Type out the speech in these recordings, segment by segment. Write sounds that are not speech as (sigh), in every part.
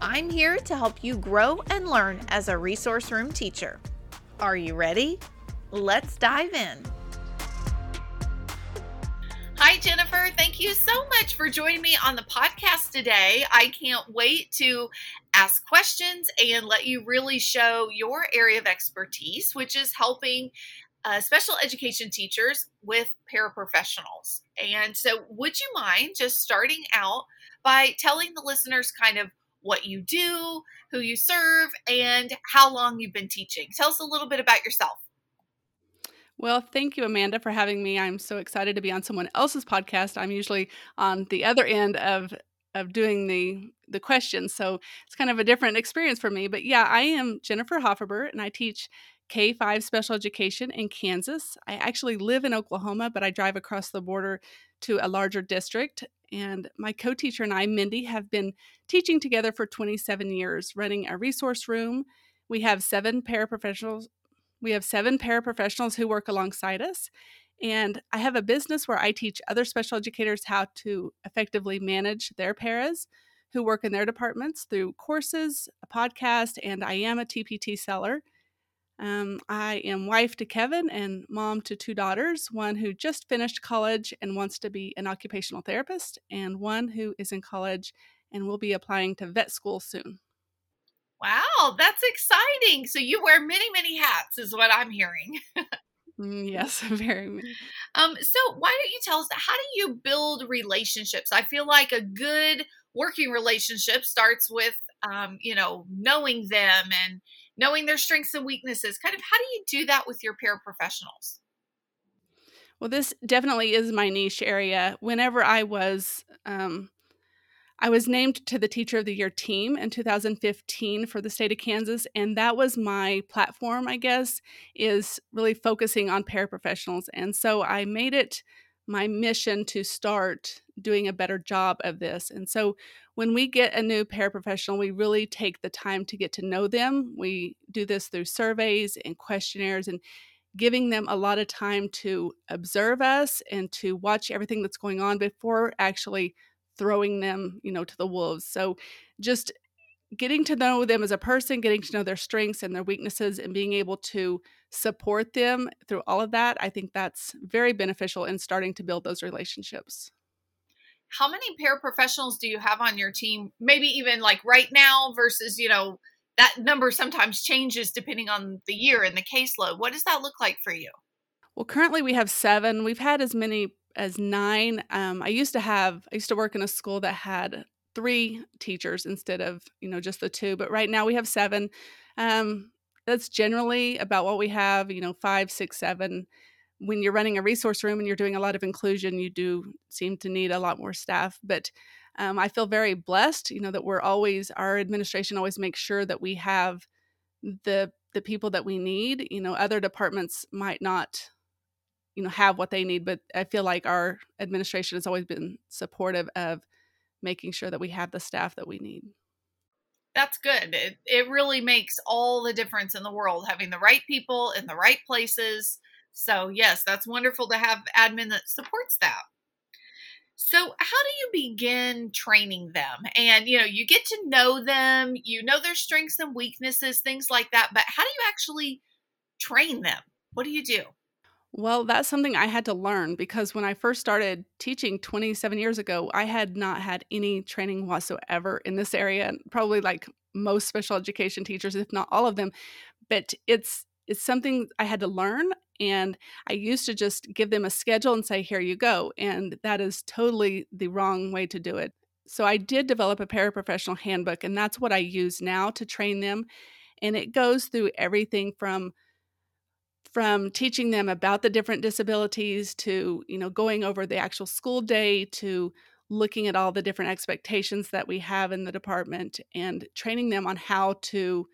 I'm here to help you grow and learn as a resource room teacher. Are you ready? Let's dive in. Hi, Jennifer. Thank you so much for joining me on the podcast today. I can't wait to ask questions and let you really show your area of expertise, which is helping uh, special education teachers with paraprofessionals. And so, would you mind just starting out by telling the listeners kind of what you do, who you serve, and how long you've been teaching. Tell us a little bit about yourself. Well, thank you, Amanda, for having me. I'm so excited to be on someone else's podcast. I'm usually on the other end of of doing the the questions, so it's kind of a different experience for me. But yeah, I am Jennifer Hofferber, and I teach K 5 special education in Kansas. I actually live in Oklahoma, but I drive across the border to a larger district. And my co teacher and I, Mindy, have been teaching together for 27 years, running a resource room. We have seven paraprofessionals. We have seven paraprofessionals who work alongside us. And I have a business where I teach other special educators how to effectively manage their paras who work in their departments through courses, a podcast, and I am a TPT seller. Um, I am wife to Kevin and mom to two daughters one who just finished college and wants to be an occupational therapist, and one who is in college and will be applying to vet school soon. Wow, that's exciting. So you wear many, many hats, is what I'm hearing. (laughs) Mm, yes, (laughs) very many. Um, so why don't you tell us how do you build relationships? I feel like a good working relationship starts with um, you know, knowing them and knowing their strengths and weaknesses. Kind of how do you do that with your paraprofessionals? Well, this definitely is my niche area. Whenever I was, um, I was named to the Teacher of the Year team in 2015 for the state of Kansas, and that was my platform, I guess, is really focusing on paraprofessionals. And so I made it my mission to start doing a better job of this. And so when we get a new paraprofessional, we really take the time to get to know them. We do this through surveys and questionnaires and giving them a lot of time to observe us and to watch everything that's going on before actually throwing them, you know, to the wolves. So just getting to know them as a person, getting to know their strengths and their weaknesses, and being able to support them through all of that, I think that's very beneficial in starting to build those relationships. How many paraprofessionals do you have on your team? Maybe even like right now versus, you know, that number sometimes changes depending on the year and the caseload. What does that look like for you? Well, currently we have seven. We've had as many as nine. Um, I used to have, I used to work in a school that had three teachers instead of you know just the two but right now we have seven. Um, that's generally about what we have you know five six seven. When you're running a resource room and you're doing a lot of inclusion you do seem to need a lot more staff but um, i feel very blessed you know that we're always our administration always makes sure that we have the the people that we need. You know other departments might not you know have what they need but i feel like our administration has always been supportive of making sure that we have the staff that we need. That's good. It, it really makes all the difference in the world having the right people in the right places. So, yes, that's wonderful to have admin that supports that. So, how do you begin training them? And, you know, you get to know them, you know their strengths and weaknesses, things like that, but how do you actually train them? What do you do? Well, that's something I had to learn because when I first started teaching 27 years ago, I had not had any training whatsoever in this area, probably like most special education teachers, if not all of them. But it's it's something I had to learn and I used to just give them a schedule and say, here you go. And that is totally the wrong way to do it. So I did develop a paraprofessional handbook, and that's what I use now to train them. And it goes through everything from from teaching them about the different disabilities to you know going over the actual school day to looking at all the different expectations that we have in the department and training them on how to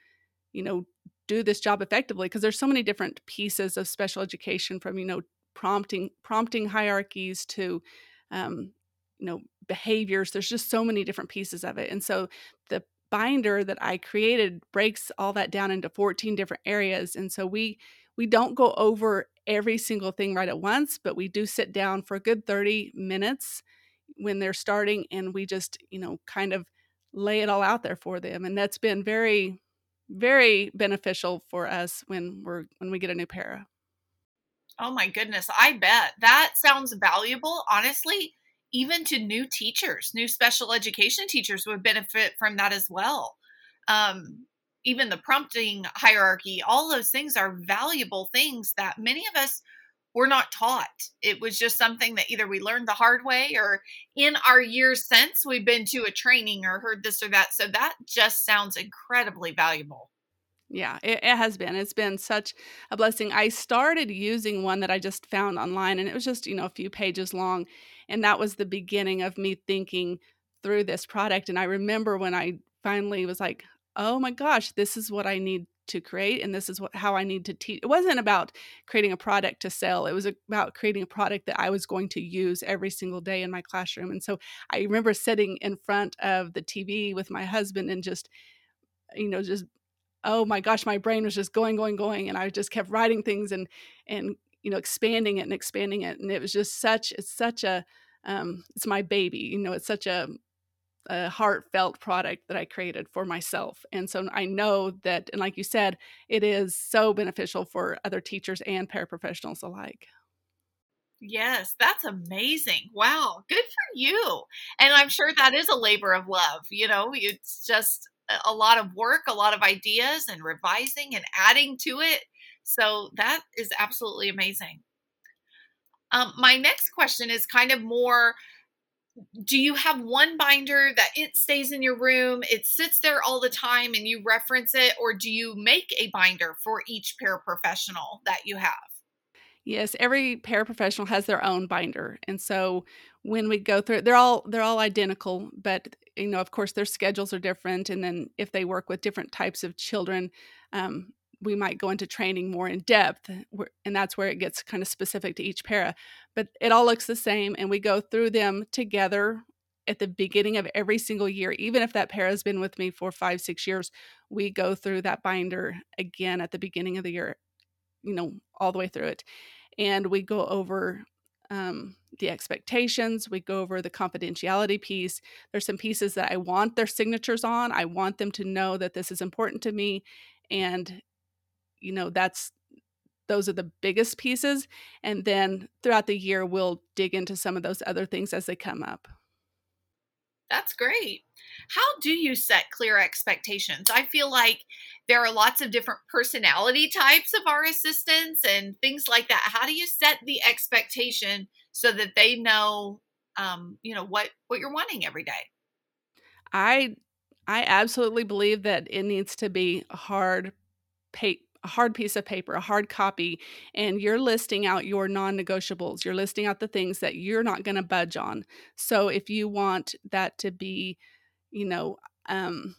you know do this job effectively because there's so many different pieces of special education from you know prompting prompting hierarchies to um, you know behaviors. There's just so many different pieces of it. And so the binder that i created breaks all that down into 14 different areas. And so we we don't go over every single thing right at once but we do sit down for a good 30 minutes when they're starting and we just you know kind of lay it all out there for them and that's been very very beneficial for us when we're when we get a new para. Oh my goodness i bet. That sounds valuable honestly even to new teachers new special education teachers would benefit from that as well. Um, even the prompting hierarchy all those things are valuable things that many of us were not taught. It was just something that either we learned the hard way or in our years since we've been to a training or heard this or that. So that just sounds incredibly valuable. Yeah, it, it, has been. It's been such a blessing. I started using one that I just found online and it was just, you know, a few pages long. And that was the beginning of me thinking through this product. And I remember when I finally was like, oh my gosh, this is what I need to create and this is what how I need to teach. It wasn't about creating a product to sell. It was about creating a product that I was going to use every single day in my classroom. And so I remember sitting in front of the TV with my husband and just you know just oh my gosh, my brain was just going going going and I just kept writing things and and you know expanding it and expanding it and it was just such it's such a um it's my baby. You know, it's such a a heartfelt product that I created for myself. And so I know that, and like you said, it is so beneficial for other teachers and paraprofessionals alike. Yes, that's amazing. Wow, good for you. And I'm sure that is a labor of love. You know, it's just a lot of work, a lot of ideas, and revising and adding to it. So that is absolutely amazing. Um, my next question is kind of more do you have one binder that it stays in your room it sits there all the time and you reference it or do you make a binder for each paraprofessional that you have? Yes every paraprofessional has their own binder and so when we go through they're all they're all identical but you know of course their schedules are different and then if they work with different types of children um, we might go into training more in depth and that's where it gets kind of specific to each para but it all looks the same and we go through them together at the beginning of every single year even if that para has been with me for five six years we go through that binder again at the beginning of the year you know all the way through it and we go over um, the expectations we go over the confidentiality piece. There's some pieces that i want their signatures on i want them to know that this is important to me and you know that's those are the biggest pieces and then throughout the year we'll dig into some of those other things as they come up. That's great. How do you set clear expectations? I feel like there are lots of different personality types of our assistants and things like that. How do you set the expectation so that they know um, you know what what you're wanting every day? I i absolutely believe that it needs to be hard pay a hard piece of paper, a hard copy, and you're listing out your non negotiables. You're listing out the things that you're not going to budge on. So if you want that to be, you know, um,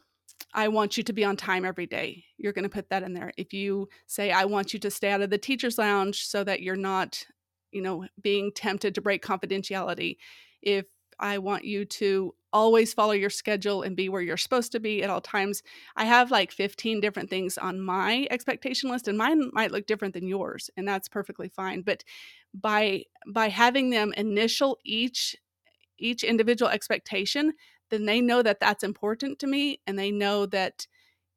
I want you to be on time every day. You're going to put that in there. If you say, I want you to stay out of the teacher's lounge so that you're not, you know, being tempted to break confidentiality. If I want you to always follow your schedule and be where you're supposed to be at all times. I have like 15 different things on my expectation list and mine might look different than yours and that's perfectly fine. But by by having them initial each each individual expectation, then they know that that's important to me and they know that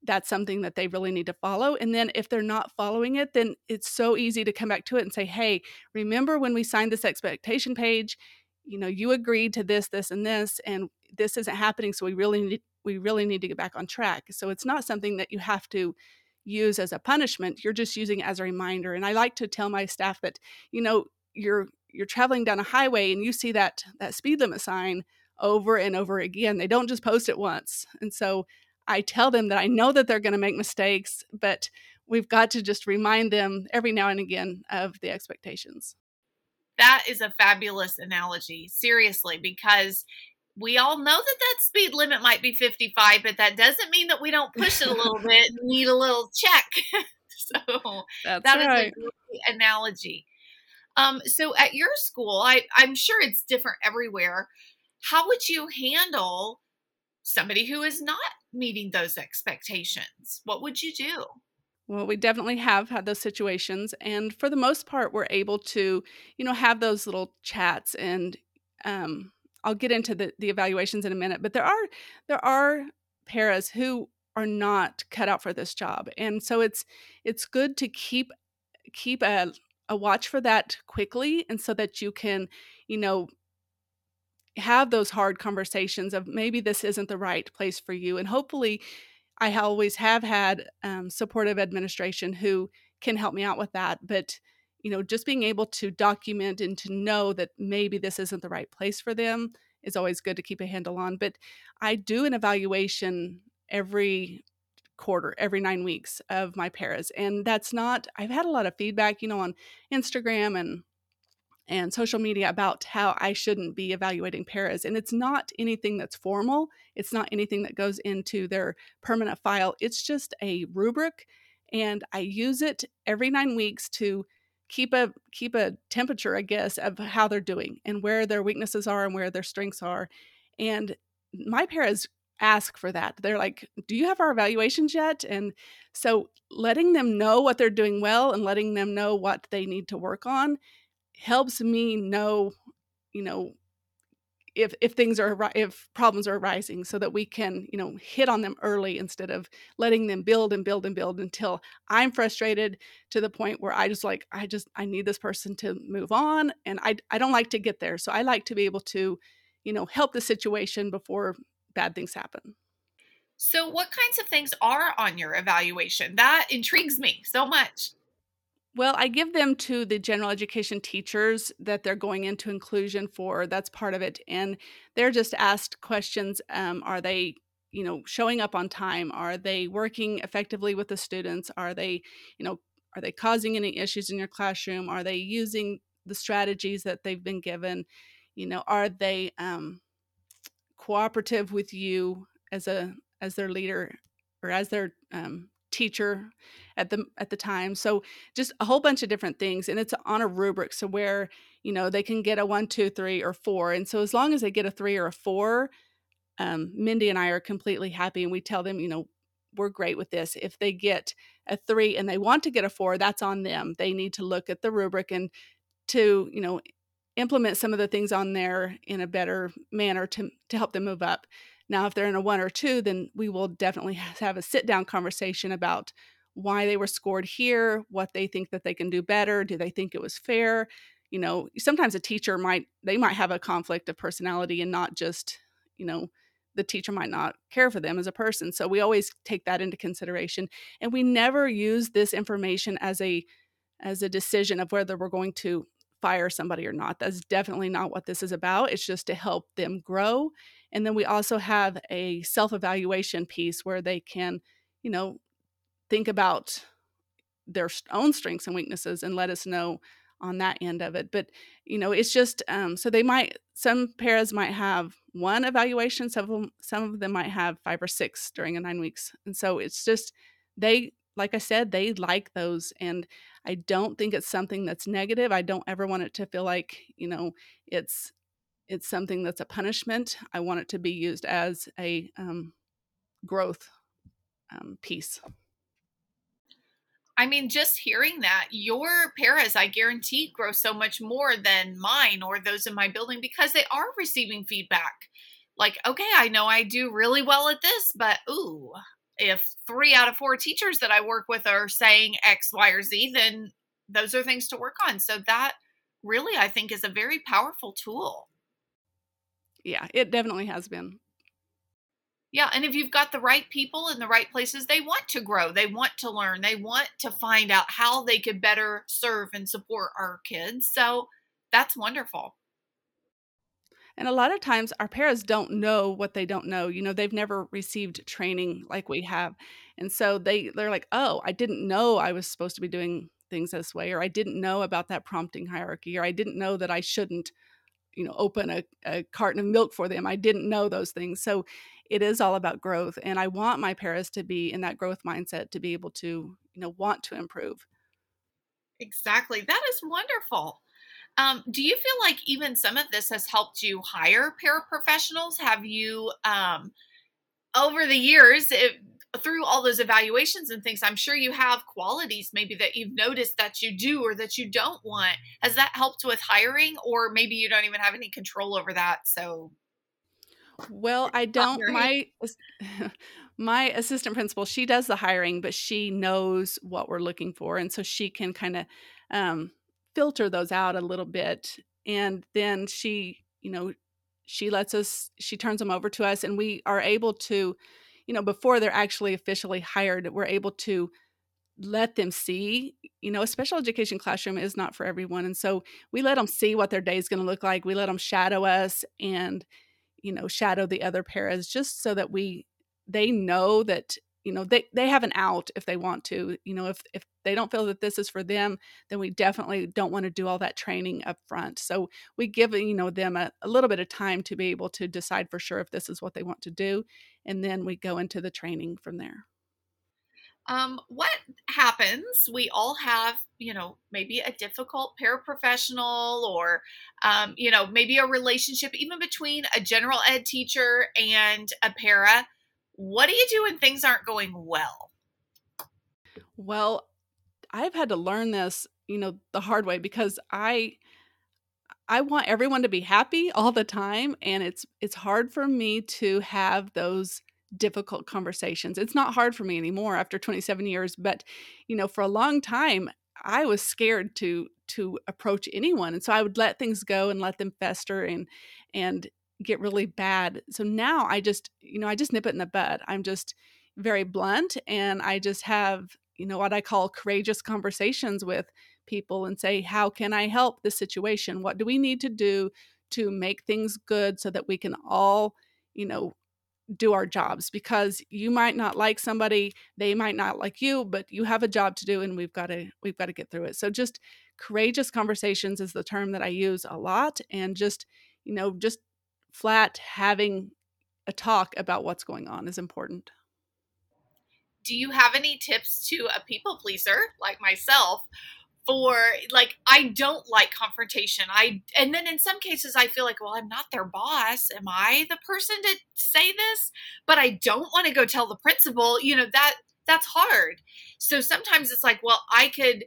that's something that they really need to follow. And then if they're not following it, then it's so easy to come back to it and say, hey, remember when we signed this expectation page? You know you agreed to this this and this and this isn't happening so we really need we really need to get back on track. So it's not something that you have to use as a punishment you're just using it as a reminder and i like to tell my staff that you know you're you're traveling down a highway and you see that that speed limit sign over and over again they don't just post it once and so i tell them that i know that they're going to make mistakes but we've got to just remind them every now and again of the expectations That is a fabulous analogy, seriously, because we all know that that speed limit might be 55, but that doesn't mean that we don't (laughs) push it a little bit and need a little check. (laughs) so That's that is right. a great analogy. Um, so at your school, I, I'm sure it's different everywhere. How would you handle somebody who is not meeting those expectations? What would you do? Well, we definitely have had those situations, and for the most part, we're able to, you know, have those little chats. And um, I'll get into the the evaluations in a minute, but there are there are paras who are not cut out for this job, and so it's it's good to keep keep a a watch for that quickly, and so that you can, you know, have those hard conversations of maybe this isn't the right place for you, and hopefully I always have had um, supportive administration who can help me out with that. But, you know, just being able to document and to know that maybe this isn't the right place for them is always good to keep a handle on. But I do an evaluation every quarter, every nine weeks of my paras. And that's not, I've had a lot of feedback, you know, on Instagram and and social media about how I shouldn't be evaluating paras. And it's not anything that's formal, it's not anything that goes into their permanent file. It's just a rubric. And I use it every nine weeks to keep a keep a temperature i guess of how they're doing and where their weaknesses are and where their strengths are and my paras ask for that they're like do you have our evaluations yet and so letting them know what they're doing well and letting them know what they need to work on helps me know, you know, if if things are if problems are arising so that we can you know hit on them early instead of letting them build and build and build until i'm frustrated to the point where i just like i just i need this person to move on and i i don't like to get there. So i like to be able to you know help the situation before bad things happen. So what kinds of things are on your evaluation? That intrigues me so much well, I give them to the general education teachers that they're going into inclusion for. That's part of it. And they're just asked questions um, Are they, you know, showing up on time? Are they working effectively with the students? Are they, you know, are they causing any issues in your classroom? Are they using the strategies that they've been given? You know, are they um, cooperative with you as a as their leader or as their um, teacher at the at the time so just a whole bunch of different things and it's on a rubric so where you know they can get a one two three or four and so as long as they get a three or a four um, mindy and i are completely happy and we tell them you know we're great with this. If they get a three and they want to get a four that's on them. They need to look at the rubric and to you know implement some of the things on there in a better manner to to help them move up now, if they're in a one or two, then we will definitely have a sit down conversation about why they were scored here, what they think that they can do better. Do they think it was fair? You know, sometimes a teacher might, they might have a conflict of personality and not just, you know, the teacher might not care for them as a person. So we always take that into consideration. And we never use this information as a, as a decision of whether we're going to fire somebody or not. That's definitely not what this is about. It's just to help them grow. And then we also have a self evaluation piece where they can, you know, think about their own strengths and weaknesses and let us know on that end of it. But, you know, it's just um, so they might, some paras might have one evaluation, some of them, some of them might have five or six during a nine weeks. And so it's just, they, like I said, they like those. And I don't think it's something that's negative. I don't ever want it to feel like, you know, it's it's something that's a punishment. I want it to be used as a um, growth um, piece. I mean, just hearing that, your paras, I guarantee, grow so much more than mine or those in my building because they are receiving feedback. Like, okay, I know I do really well at this, but ooh, if three out of four teachers that I work with are saying X, Y, or Z, then those are things to work on. So that really, I think, is a very powerful tool. Yeah, it definitely has been. Yeah, and if you've got the right people in the right places, they want to grow, they want to learn, they want to find out how they could better serve and support our kids. So that's wonderful. And a lot of times our parents don't know what they don't know. You know, they've never received training like we have. And so they they're like, "Oh, I didn't know I was supposed to be doing things this way or i didn't know about that prompting hierarchy or i didn't know that i shouldn't you know open a, a carton of milk for them i didn't know those things. So it is all about growth and i want my paras to be in that growth mindset to be able to you know want to improve. Exactly that is wonderful. Um, do you feel like even some of this has helped you hire paraprofessionals? Have you um, over the years it, through all those evaluations and things i'm sure you have qualities maybe that you've noticed that you do or that you don't want. Has that helped with hiring or maybe you don't even have any control over that so well i don't my (laughs) my assistant principal she does the hiring but she knows what we're looking for and so she can kind of um, filter those out a little bit and then she you know she lets us she turns them over to us and we are able to you know before they're actually officially hired we're able to let them see you know a special education classroom is not for everyone and so we let them see what their day is going to look like. We let them shadow us and you know shadow the other paras just so that we they know that you know they they have an out if they want to you know if if they don't feel that this is for them then we definitely don't want to do all that training up front so we give you know them a, a little bit of time to be able to decide for sure if this is what they want to do and then we go into the training from there. Um, what happens we all have you know maybe a difficult paraprofessional or um, you know maybe a relationship even between a general ed teacher and a para what do you do when things aren't going well? Well, I've had to learn this, you know, the hard way because I I want everyone to be happy (laughs) all the time and it's it's hard for me to have those difficult conversations. It's not hard for me anymore after 27 years, but you know, for a long time I was scared to to approach anyone and so I would let things go and let them fester and and get really bad. So now I just, you know, I just nip it in the bud. I'm just very blunt and I just have, you know, what I call courageous conversations with people and say, how can I help this situation? What do we need to do to make things good so that we can all, you know, do our jobs because you might not like somebody they might not like you but you have a job to do and we've got to we've got to get through it so just courageous conversations is the term that i use a lot and just you know just flat having a talk about what's going on is important. Do you have any tips to a people pleaser like myself for like I don't like confrontation. I and then in some cases I feel like, well, I'm not their boss. Am I the person to say this? But I don't want to go tell the principal. You know, that that's hard. So sometimes it's like, well, I could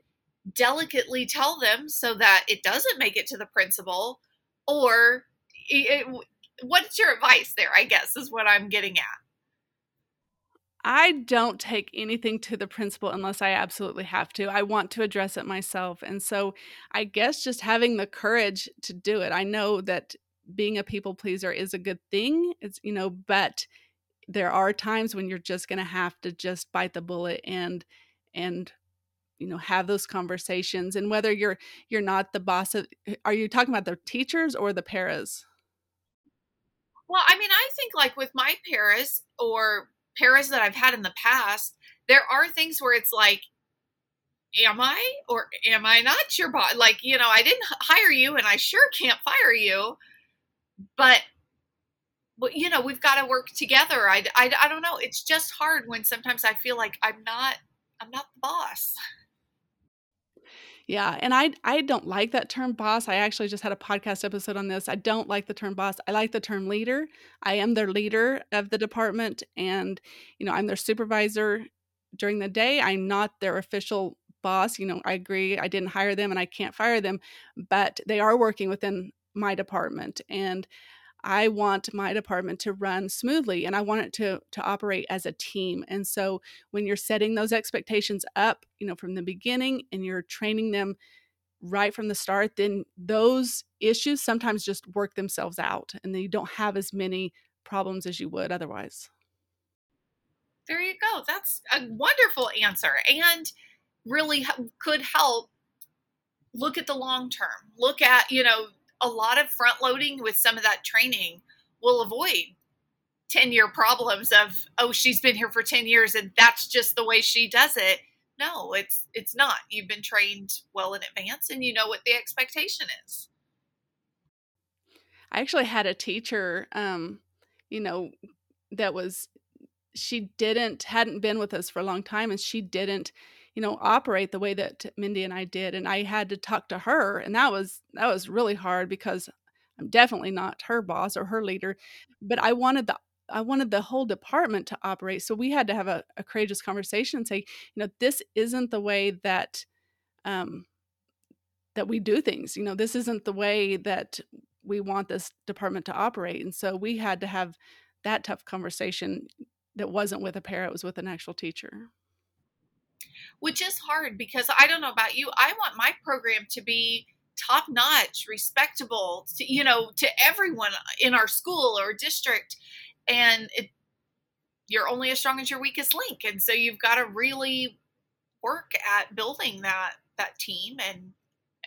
delicately tell them so that it doesn't make it to the principal or it, what's your advice there? I guess is what I'm getting at. I don't take anything to the principal unless I absolutely have to. I want to address it myself. And so I guess just having the courage to do it. I know that being a people pleaser is a good thing. It's, you know, but there are times when you're just going to have to just bite the bullet and and you know have those conversations and whether you're you're not the boss of are you talking about the teachers or the paras well, I mean, I think like with my paras or paras that I've had in the past, there are things where it's like, am I or am I not your boss? Like, you know, I didn't hire you and I sure can't fire you, but you know, we've got to work together. I, I, I don't know. It's just hard when sometimes I feel like I'm not, I'm not the boss. Yeah, and I I don't like that term boss. I actually just had a podcast episode on this. I don't like the term boss. I like the term leader. I am their leader of the department and you know, I'm their supervisor during the day. I'm not their official boss. You know, I agree I didn't hire them and I can't fire them, but they are working within my department and I want my department to run smoothly and I want it to to operate as a team. And so when you're setting those expectations up, you know, from the beginning and you're training them right from the start, then those issues sometimes just work themselves out and then you don't have as many problems as you would otherwise. There you go. That's a wonderful answer and really could help look at the long term. Look at, you know, a lot of front loading with some of that training will avoid 10 year problems of, oh, she's been here for 10 years and that's just the way she does it. no, it's it's not. You've been trained well in advance and you know what the expectation is. I actually had a teacher um you know that was she didn't hadn't been with us for a long time and she didn't you know operate the way that mindy and i did and i had to talk to her and that was that was really hard because i'm definitely not her boss or her leader but i wanted the i wanted the whole department to operate so we had to have a, a courageous conversation and say you know this isn't the way that um that we do things you know this isn't the way that we want this department to operate and so we had to have that tough conversation that wasn't with a parent, it was with an actual teacher. Which is hard because I don't know about you. I want my program to be top notch, respectable to you know to everyone in our school or district, and it, you're only as strong as your weakest link, and so you've got to really work at building that that team, and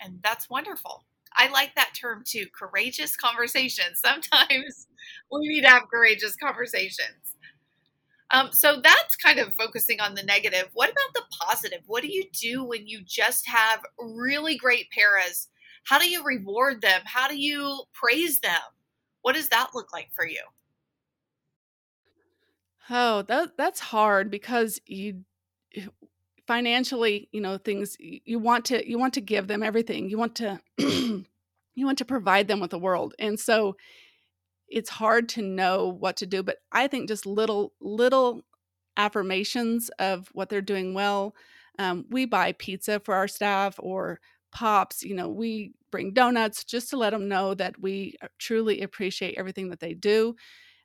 and that's wonderful. I like that term too, courageous conversations. (laughs) Sometimes we need to have courageous conversations. Um, so that's kind of focusing on the negative. What about the positive? What do you do when you just have really great paras? How do you reward them? How do you praise them? What does that look like for you? Oh, that that's hard because you financially, you know, things you want to you want to give them everything. You want to (clears throat) you want to provide them with the world. And so it's hard to know what to do but i think just little little affirmations of what they're doing well um, we buy pizza for our staff or pops you know we bring donuts just to let them know that we uh, truly appreciate everything that they do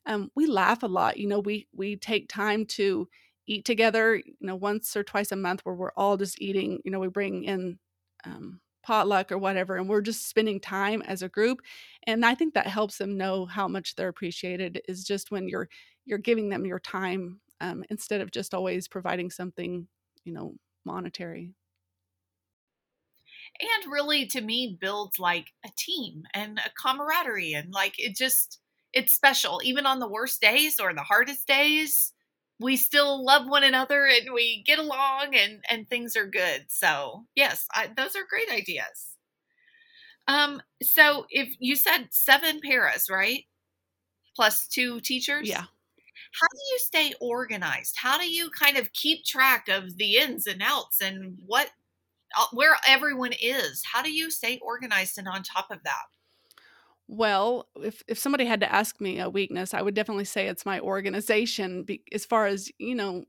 um, we laugh a lot you know we we take time to eat together you know once or twice a month where we're all just eating you know we bring in um, potluck or whatever and we're just spending time as a group and i think that helps them know how much they're appreciated is just when you're you're giving them your time um, instead of just always providing something you know monetary. And really to me builds like a team and a camaraderie and like it just it's special even on the worst days or the hardest days we still love one another and we get along and and things are good. So yes I, those are great ideas. Um so if you said seven paras right? Plus two teachers? Yeah. How do you stay organized? How do you kind of keep track of the ins and outs and what uh, where everyone is? How do you stay organized and on top of that well, if if somebody had to ask me a weakness, I would definitely say it's my organization. Be, as far as you know,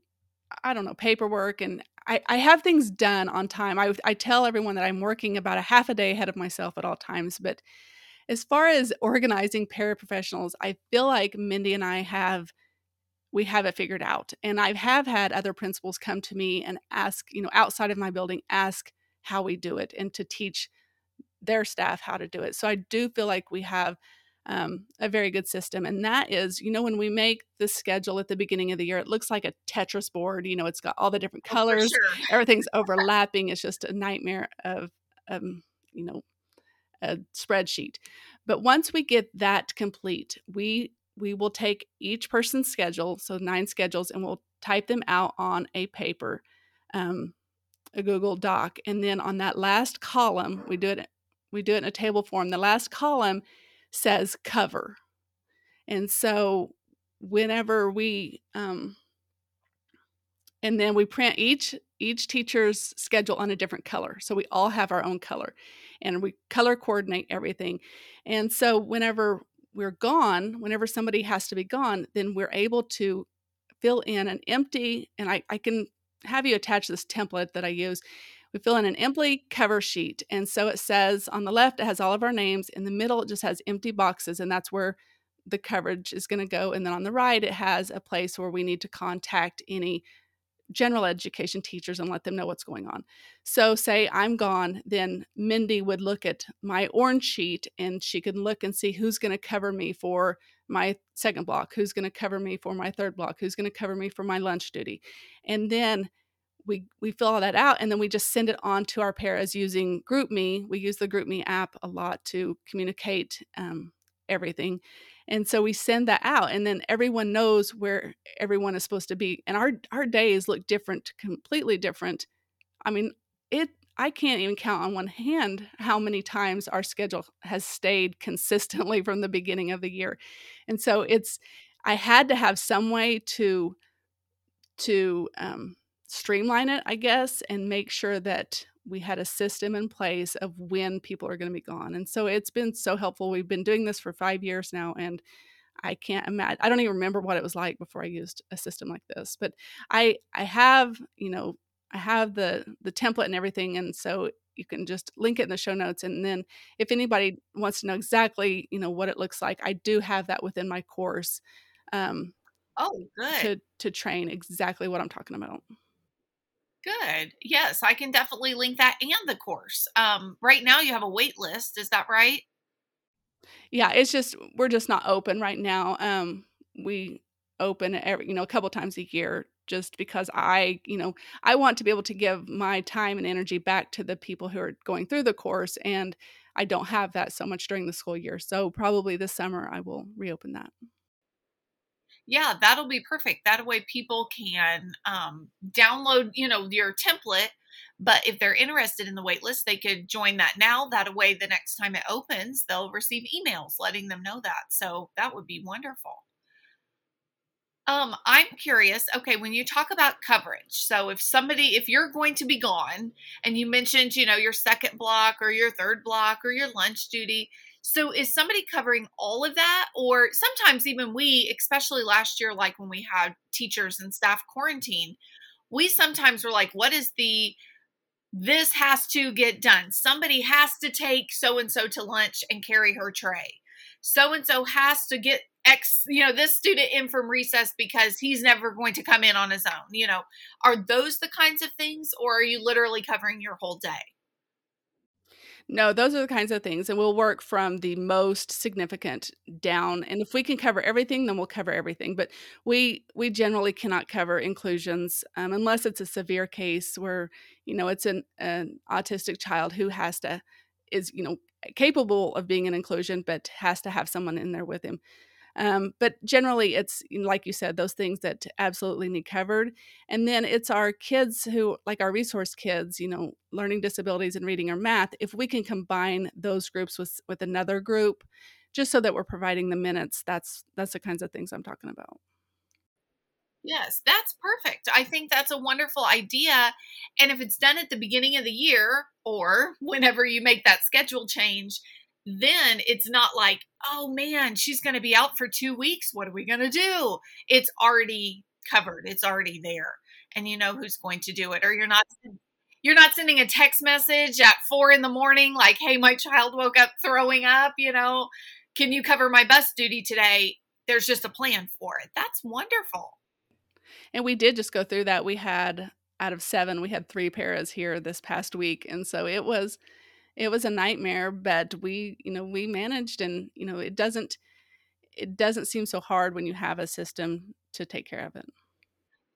I don't know paperwork, and I, I have things done on time. I I tell everyone that I'm working about a half a day ahead of myself at all times. But as far as organizing paraprofessionals, I feel like Mindy and I have we have it figured out. And I have had other principals come to me and ask, you know, outside of my building, ask how we do it and to teach their staff how to do it. So I do feel like we have um, a very good system. And that is, you know, when we make the schedule at the beginning of the year, it looks like a Tetris board. You know, it's got all the different oh, colors, oh, sure. everything's (laughs) overlapping. It's just a nightmare of, um, you know, a spreadsheet. But once we get that complete, we we will take each person's schedule, so nine schedules, and we'll type them out on a paper, um, a Google Doc, and then on that last column, we do it we do it in a table form. The last column says cover. And so whenever we um, and then we print each each teacher's schedule on a different color so we all have our own color and we color coordinate everything and so whenever we're gone whenever somebody has to be gone then we're able to fill in an empty and i, I can have you attach this template that i use we fill in an empty cover sheet. And so it says on the left, it has all of our names. In the middle, it just has empty boxes, and that's where the coverage is going to go. And then on the right, it has a place where we need to contact any general education teachers and let them know what's going on. So, say I'm gone, then Mindy would look at my orange sheet and she can look and see who's going to cover me for my second block, who's going to cover me for my third block, who's going to cover me for my lunch duty. And then we we fill all that out and then we just send it on to our paras using GroupMe we use the GroupMe app a lot to communicate um, everything and so we send that out and then everyone knows where everyone is supposed to be and our our days look different completely different I mean, it I can't even count on one hand how many times our schedule has stayed consistently from the beginning of the year. And so it's I had to have some way to to um, streamline it, I guess, and make sure that we had a system in place of when people are going to be gone. And so it's been so helpful. We've been doing this for five years now, and I can't imagine. I don't even remember what it was like before I used a system like this. But I I have you know I have the the template and everything, and so you can just link it in the show notes. And then if anybody wants to know exactly you know what it looks like, I do have that within my course. Um, oh, good to to train exactly what I'm talking about. Good. Yes, I can definitely link that and the course. Um, right now you have a wait list. Is that right? Yeah, it's just we're just not open right now. Um, we open every you know a couple times a year just because I you know I want to be able to give my time and energy back to the people who are going through the course, and I don't have that so much during the school year. So probably this summer I will reopen that yeah, that'll be perfect. That way people can um, download, you know, your template. But if they're interested in the waitlist, they could join that now. That way, the next time it opens, they'll receive emails letting them know that. So that would be wonderful. Um, I'm curious. Okay, when you talk about coverage, so if somebody, if you're going to be gone, and you mentioned, you know, your second block or your third block or your lunch duty, so is somebody covering all of that? Or sometimes even we, especially last year, like when we had teachers and staff quarantine, we sometimes were like, what is the this has to get done. Somebody has to take so and so to lunch and carry her tray. So and so has to get X, you know, this student in from recess because he's never going to come in on his own. You know, are those the kinds of things, or are you literally covering your whole day? No, those are the kinds of things, and we'll work from the most significant down. And if we can cover everything, then we'll cover everything. But we we generally cannot cover inclusions um, unless it's a severe case where you know it's an, an autistic child who has to is you know capable of being an inclusion, but has to have someone in there with him. Um, but generally, it's like you said, those things that absolutely need covered. And then it's our kids who, like our resource kids, you know, learning disabilities and reading or math. If we can combine those groups with with another group, just so that we're providing the minutes, that's that's the kinds of things I'm talking about. Yes, that's perfect. I think that's a wonderful idea. And if it's done at the beginning of the year or whenever you make that schedule change, then it's not like, oh man, she's going to be out for two weeks. What are we going to do? It's already covered, it's already there. And you know who's going to do it. Or you're not. You're not sending a text message at four in the morning like, hey, my child woke up throwing up, you know, can you cover my bus duty today? There's just a plan for it. That's wonderful. And we did just go through that. We had out of seven, we had three paras here this past week. And so it was it was a nightmare, but we, you know, we managed and, you know, it doesn't it doesn't seem so hard when you have a system to take care of it.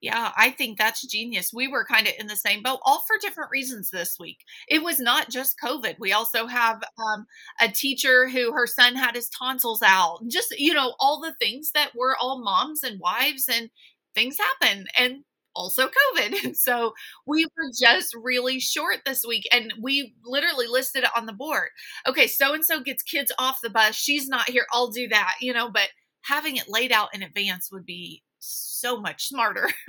Yeah, I think that's genius. We were kind of in the same boat, all for different reasons this week. It was not just COVID. We also have um, a teacher who her son had his tonsils out. Just, you know, all the things that we're all moms and wives and things happen. And also COVID. (laughs) So we were just really short this week and we literally listed it on the board. Okay, so and so gets kids off the bus. She's not here. I'll do that, you know, but having it laid out in advance would be so much smarter. (laughs)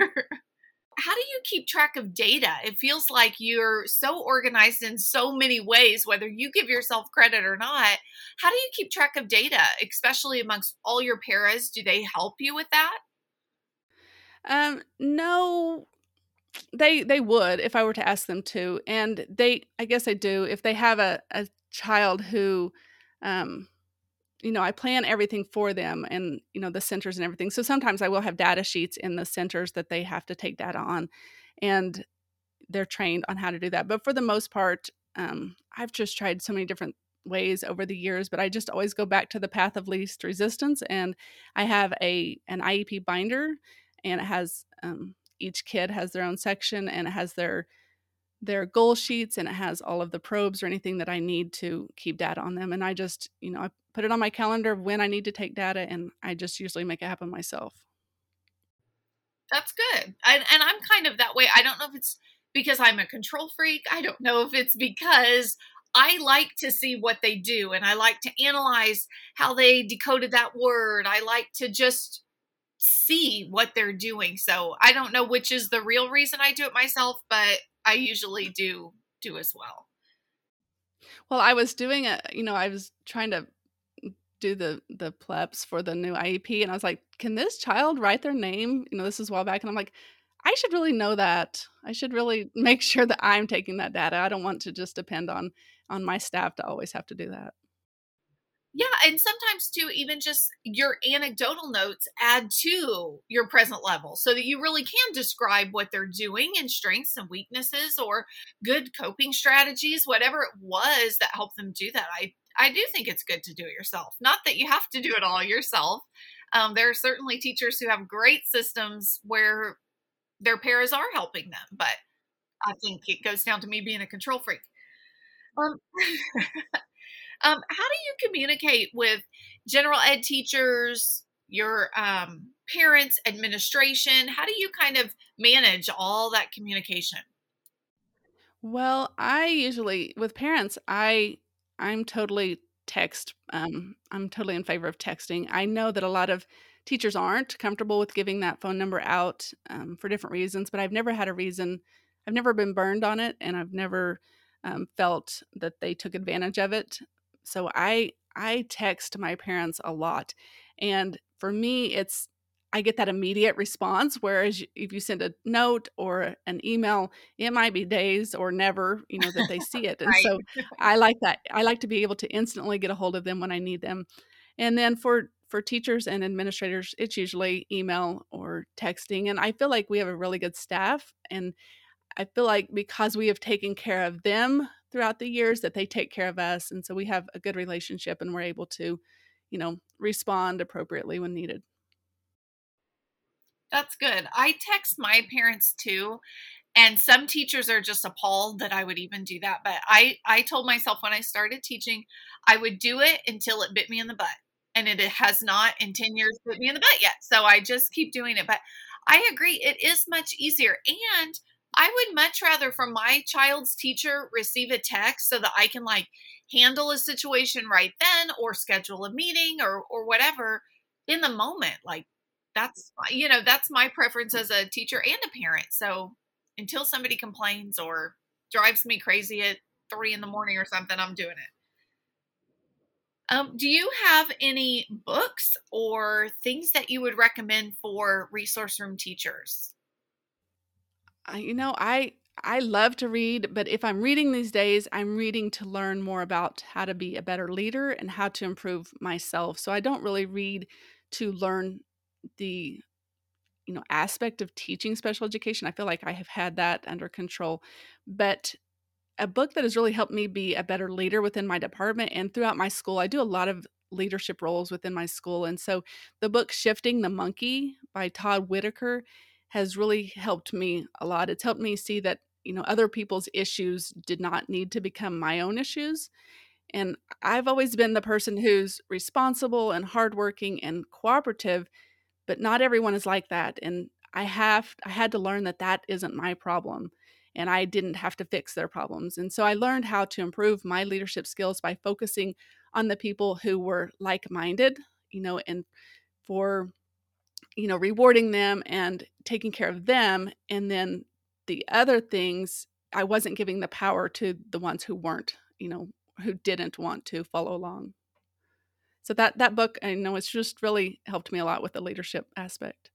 How do you keep track of data? It feels like you're so organized in so many ways, whether you give yourself credit or not. How do you keep track of data, especially amongst all your paras? Do they help you with that? Um, no, they they would if I were to ask them to, and they I guess they do if they have a a child who, um, you know, I plan everything for them and you know the centers and everything. So sometimes I will have data sheets in the centers that they have to take data on, and they're trained on how to do that. But for the most part, um, I've just tried so many different ways over the years but i just always go back to the path of least resistance and i have a an iep binder and it has um, each kid has their own section and it has their their goal sheets and it has all of the probes or anything that I need to keep data on them. And I just, you know, I put it on my calendar when I need to take data and I just usually make it happen myself. That's good. And, and I'm kind of that way. I don't know if it's because I'm a control freak. I don't know if it's because I like to see what they do and I like to analyze how they decoded that word. I like to just see what they're doing. So I don't know which is the real reason I do it myself, but I usually do do as well. Well, I was doing it, you know, I was trying to do the the PLEPs for the new IEP and I was like, can this child write their name? You know, this is a while back and I'm like, I should really know that. I should really (laughs) make sure that I'm taking that data. I don't want to just depend on on my staff to always have to do that. Yeah, and sometimes too, even just your anecdotal notes add to your present level so that you really can describe what they're doing and strengths and weaknesses or good coping strategies, whatever it was that helped them do that. I, I do think it's good to do it yourself. Not that you have to do it all yourself. Um, there are certainly teachers who have great systems where their paras are helping them, but I think it goes down to me being a control freak. Um, (laughs) um, how do you communicate with general ed teachers, your um, parents, administration? How do you kind of manage all that communication? Well, I usually with parents, I I'm totally text. Um, I'm totally in favor of texting. I know that a lot of teachers aren't comfortable with giving that phone number out um, for different reasons, but I've never had a reason. I've never been burned on it, and I've never um, felt that they took advantage of it. So I I text my parents a lot, and for me, it's I get that immediate response. Whereas if you send a note or an email, it might be days or never, you know, that they see it. (laughs) And right. so I like that. I like to be able to instantly get a hold of them when I need them. And then for for teachers and administrators, it's usually email or texting. And I feel like we have a really good staff. And I feel like because we have taken care of them throughout the years, that they take care of us. And so we have a good relationship and we're able to, you know, respond appropriately when needed. That's good. I text my parents too. And some teachers are just appalled that I would even do that. But I, I told myself when I started teaching, I would do it until it bit me in the butt. And it has not in 10 years bit me in the butt yet. So I just keep doing it. But I agree, it is much easier. And I would much rather from my child's teacher receive a text so that I can like handle a situation right then or schedule a meeting or or whatever in the moment. Like that's you know, that's my preference as a teacher and a parent. So until somebody complains or drives me crazy at three in the morning or something, I'm doing it. Um, do you have any books or things that you would recommend for resource room teachers? You know, I I love to read, but if I'm reading these days, I'm reading to learn more about how to be a better leader and how to improve myself. So I don't really read to learn the you know aspect of teaching special education. I feel like I have had that under control. But a book that has really helped me be a better leader within my department and throughout my school. I do a lot of leadership roles within my school. And so the book Shifting the Monkey by Todd Whitaker has really helped me a lot. It's helped me see that, you know, other people's issues did not need to become my own issues. And I've always been the person who's responsible and hardworking and cooperative, but not everyone is like that. And I have I had to learn that that isn't my problem and I didn't have to fix their problems. And so I learned how to improve my leadership skills by focusing on the people who were like-minded, you know, and for you know, rewarding them and taking care of them. And then the other things, I wasn't giving the power to the ones who weren't, you know, who didn't want to follow along. So that that book, I know it's just really helped me a lot with the leadership aspect.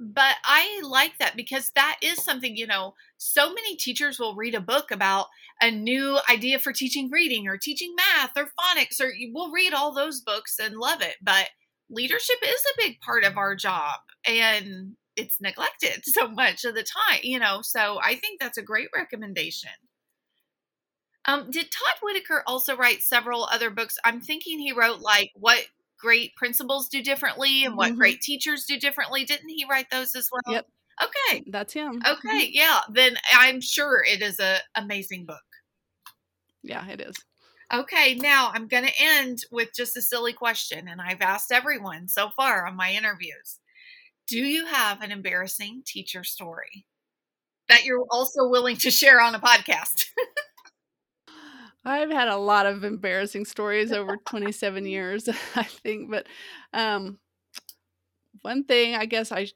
But I like that because that is something, you know, so many teachers will read a book about a new idea for teaching reading or teaching math or phonics, or we'll read all those books and love it. But leadership is a big part of our job and it's neglected (laughs) so much of the time, you know. So I think that's a great recommendation. Um, did Todd Whitaker also write several other books? I'm thinking he wrote like what great principals do differently and what mm-hmm. great teachers do differently. Didn't he write those as well? Yep. Okay. That's him. Okay, mm-hmm. yeah. Then I'm sure it is a amazing book. Yeah, it is. Okay, now I'm going to end with just a silly question, and I've asked everyone so far on my interviews. Do you have an embarrassing teacher story? that you're also willing to share on a podcast? (laughs) I've had a lot of embarrassing stories over (laughs) 27 years, (laughs) I think, but um, one thing I guess I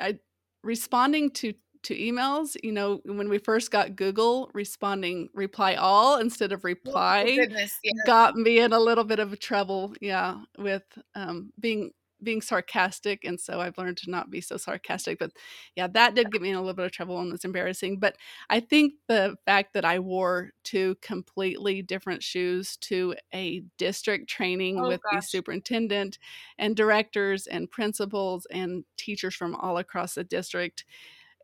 I responding to to emails, you know, when we first got Google responding reply all instead of Oh, reply goodness, yes. got me in a little bit of trouble, yeah, with um, being being sarcastic, and so I've learned to not be so sarcastic. But yeah, that did get me in a little bit of trouble and was embarrassing. But I think the fact that I wore two completely different shoes to a district training Oh, with the superintendent and directors and principals and teachers from all across the district.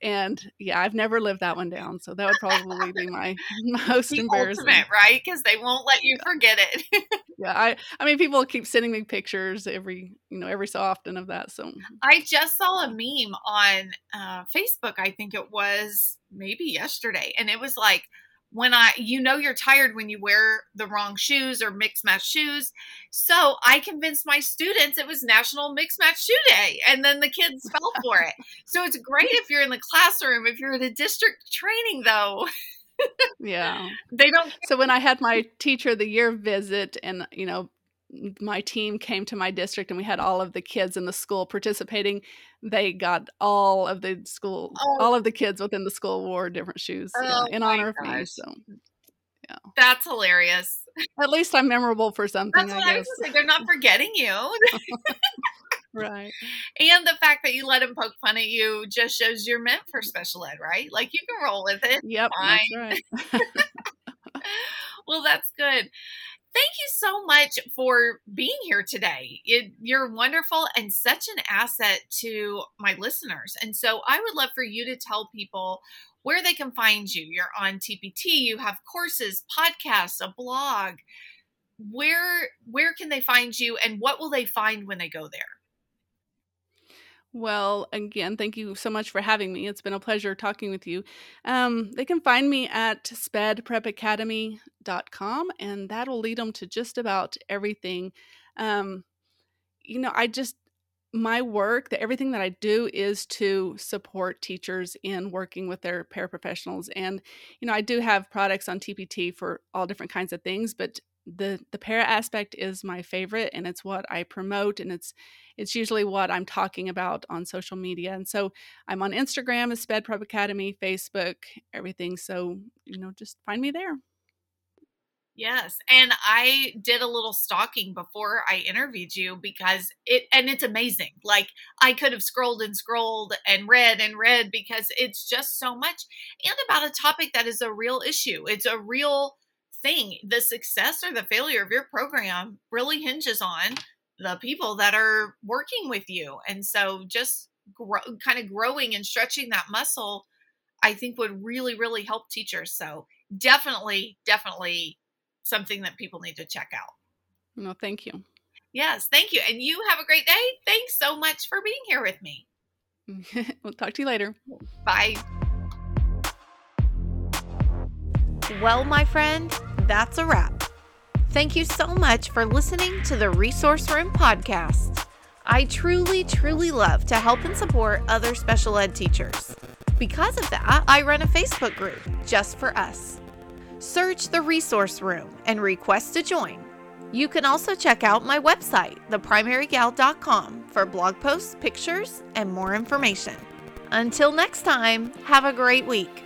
And yeah, I've never lived that one down. So that would probably be my (laughs) (laughs) most The embarrassing. ultimate, right? Because they won't let you forget it. (laughs) Yeah, I I mean people keep sending me pictures every, you know, every so often of that. So I just saw a meme on uh, Facebook. I think it was maybe yesterday, and it was like when I, you know, you're tired when you wear the wrong shoes or mix match shoes. So I convinced my students it was National Mix Match Shoe Day, and then the kids (laughs) fell for it. So it's great if you're in the classroom. If you're at a district training, though, yeah. (laughs) they don't. So when I had my teacher of the year visit and, you know, my team came to my district and we had all of the kids in the school participating, they got all of the school Oh. all of the kids within the school wore different shoes yeah, Oh in my honor of me. So, yeah, That's hilarious. at least I'm memorable for something, That's I what I guess. was gonna say. They're not forgetting you. (laughs) Right. And the fact that you let him poke fun at you just shows you're meant for special ed, right? Like you can roll with it. Yep, Fine. that's right. (laughs) (laughs) Well, that's good. Thank you so much for being here today. It, you're wonderful and such an asset to my listeners. And so I would love for you to tell people where they can find you. You're on TPT, you have courses, podcasts, a blog. Where where can they find you and what will they find when they go there? Well, again, thank you so much for having me. It's been a pleasure talking with you. Um, they can find me at spedprepacademy.com, and that'll lead them to just about everything. Um, you know, I just, my work, that everything that I do is to support teachers in working with their paraprofessionals. And, you know, I do have products on TPT for all different kinds of things, but the the para aspect is my favorite and it's what I promote and it's it's usually what I'm talking about on social media. And so I'm on Instagram as Sped Prep Academy, Facebook, everything. So, you know, just find me there. Yes. And I did a little stalking before I interviewed you because it, and it's amazing. Like I could have scrolled and scrolled and read and read because it's just so much and about a topic that is a real issue. It's a real thing. The success or the failure of your program really hinges on the people that are working with you. And so just grow, kind of growing and stretching that muscle, I think would really, really help teachers. So definitely, definitely something that people need to check out. No, thank you. Yes, thank you. And you have a great day. Thanks so much for being here with me. (laughs) we'll talk to you later. Bye. Well, my friend, that's a wrap. Thank you so much for listening to the Resource Room podcast. I truly, truly love to help and support other special ed teachers. Because of that, I run a Facebook group just for us. Search the Resource Room and request to join. You can also check out my website, theprimarygal.com, for blog posts, pictures, and more information. Until next time, have a great week.